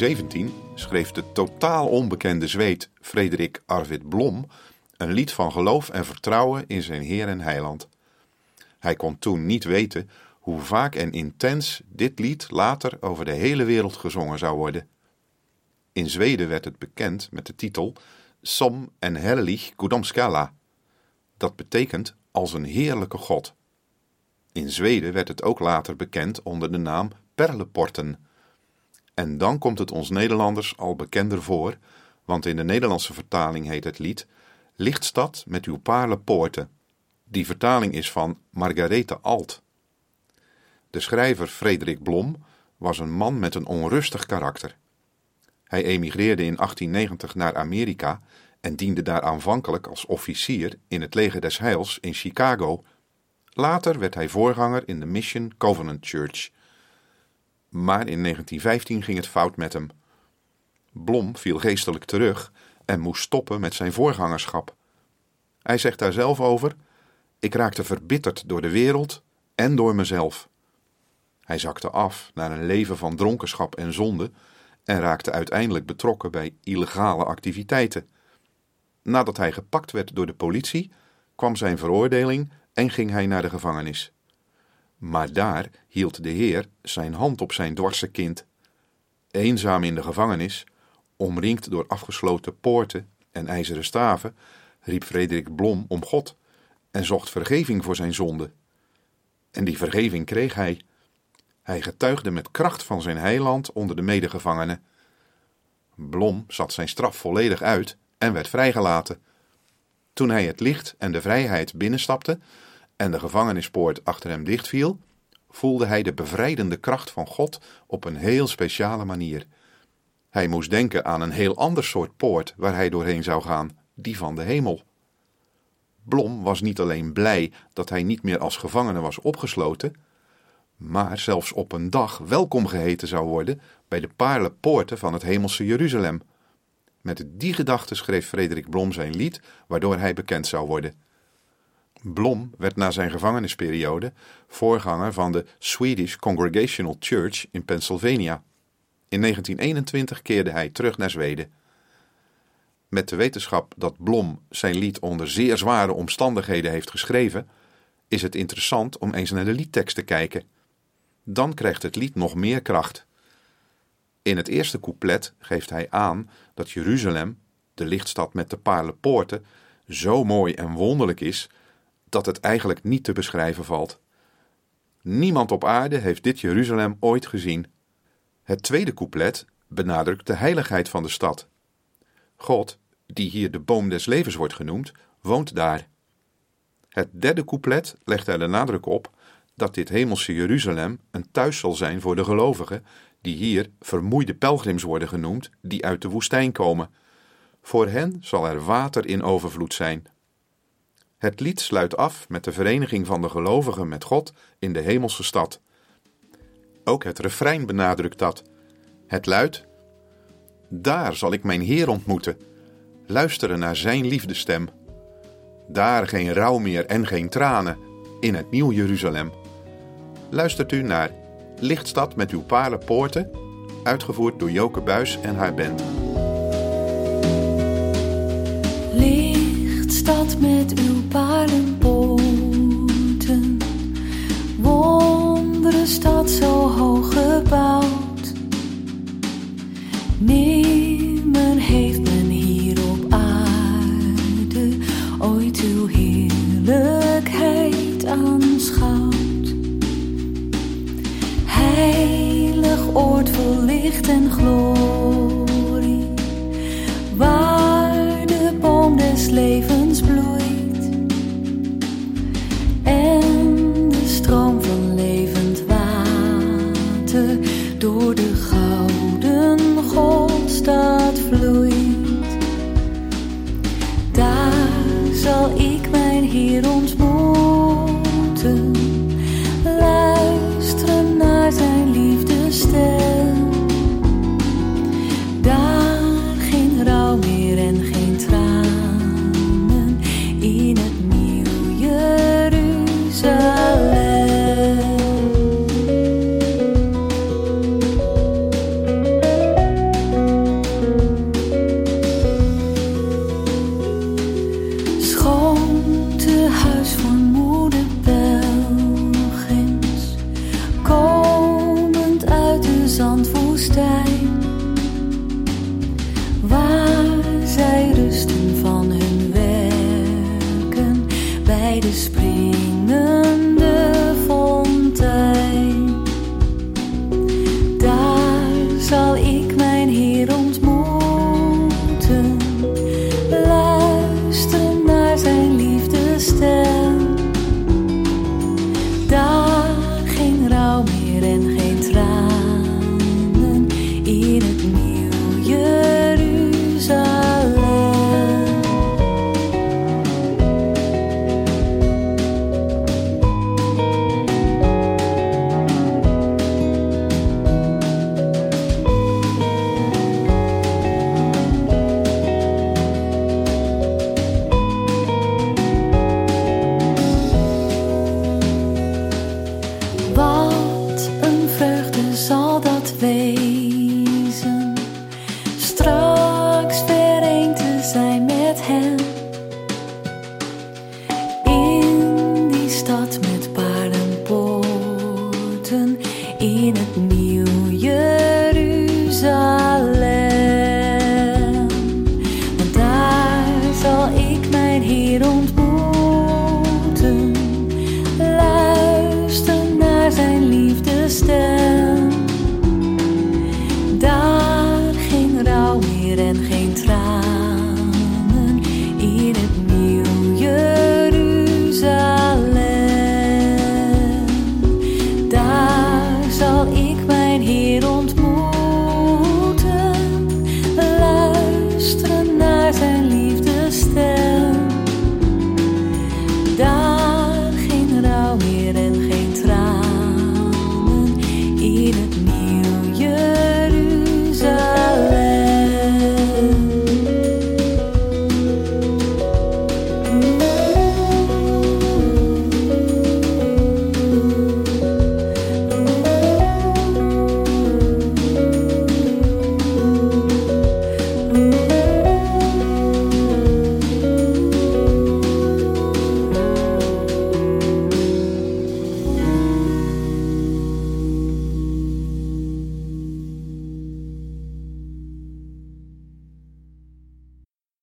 1917 schreef de totaal onbekende Zweed Frederik Arvid Blom een lied van geloof en vertrouwen in zijn Heer en Heiland. Hij kon toen niet weten hoe vaak en intens dit lied later over de hele wereld gezongen zou worden. In Zweden werd het bekend met de titel Som en Herrlich Gudomskala. Dat betekent als een heerlijke God. In Zweden werd het ook later bekend onder de naam Perleporten. En dan komt het ons Nederlanders al bekender voor, want in de Nederlandse vertaling heet het lied Lichtstad met uw poorten. Die vertaling is van Margarethe Alt. De schrijver Frederik Blom was een man met een onrustig karakter. Hij emigreerde in 1890 naar Amerika en diende daar aanvankelijk als officier in het leger des Heils in Chicago. Later werd hij voorganger in de Mission Covenant Church. Maar in 1915 ging het fout met hem. Blom viel geestelijk terug en moest stoppen met zijn voorgangerschap. Hij zegt daar zelf over: Ik raakte verbitterd door de wereld en door mezelf. Hij zakte af naar een leven van dronkenschap en zonde en raakte uiteindelijk betrokken bij illegale activiteiten. Nadat hij gepakt werd door de politie, kwam zijn veroordeling en ging hij naar de gevangenis. Maar daar hield de Heer zijn hand op zijn dwarse kind. Eenzaam in de gevangenis, omringd door afgesloten poorten en ijzeren staven, riep Frederik Blom om God en zocht vergeving voor zijn zonde. En die vergeving kreeg hij. Hij getuigde met kracht van zijn heiland onder de medegevangenen. Blom zat zijn straf volledig uit en werd vrijgelaten. Toen hij het licht en de vrijheid binnenstapte en de gevangenispoort achter hem dichtviel, voelde hij de bevrijdende kracht van God op een heel speciale manier. Hij moest denken aan een heel ander soort poort waar hij doorheen zou gaan, die van de hemel. Blom was niet alleen blij dat hij niet meer als gevangene was opgesloten, maar zelfs op een dag welkom geheten zou worden bij de paarle poorten van het hemelse Jeruzalem. Met die gedachte schreef Frederik Blom zijn lied, waardoor hij bekend zou worden. Blom werd na zijn gevangenisperiode voorganger van de Swedish Congregational Church in Pennsylvania. In 1921 keerde hij terug naar Zweden. Met de wetenschap dat Blom zijn lied onder zeer zware omstandigheden heeft geschreven, is het interessant om eens naar de liedtekst te kijken. Dan krijgt het lied nog meer kracht. In het eerste couplet geeft hij aan dat Jeruzalem, de lichtstad met de paarle poorten, zo mooi en wonderlijk is dat het eigenlijk niet te beschrijven valt. Niemand op aarde heeft dit Jeruzalem ooit gezien. Het tweede couplet benadrukt de heiligheid van de stad. God, die hier de boom des levens wordt genoemd, woont daar. Het derde couplet legt er de nadruk op dat dit hemelse Jeruzalem een thuis zal zijn voor de gelovigen, die hier vermoeide pelgrims worden genoemd, die uit de woestijn komen. Voor hen zal er water in overvloed zijn. Het lied sluit af met de vereniging van de gelovigen met God in de hemelse stad. Ook het refrein benadrukt dat. Het luidt: Daar zal ik mijn Heer ontmoeten, luisteren naar Zijn liefdestem. Daar geen rouw meer en geen tranen in het nieuw Jeruzalem. Luistert u naar Lichtstad met uw pale poorten, uitgevoerd door Joke Buis en haar band. Lichtstad met uw oord vol licht en glorie, waar de boom des levens bloeit en de stroom van levend water door de gouden golfstad vloeit. Daar zal ik mijn Heer te spreken. at hand.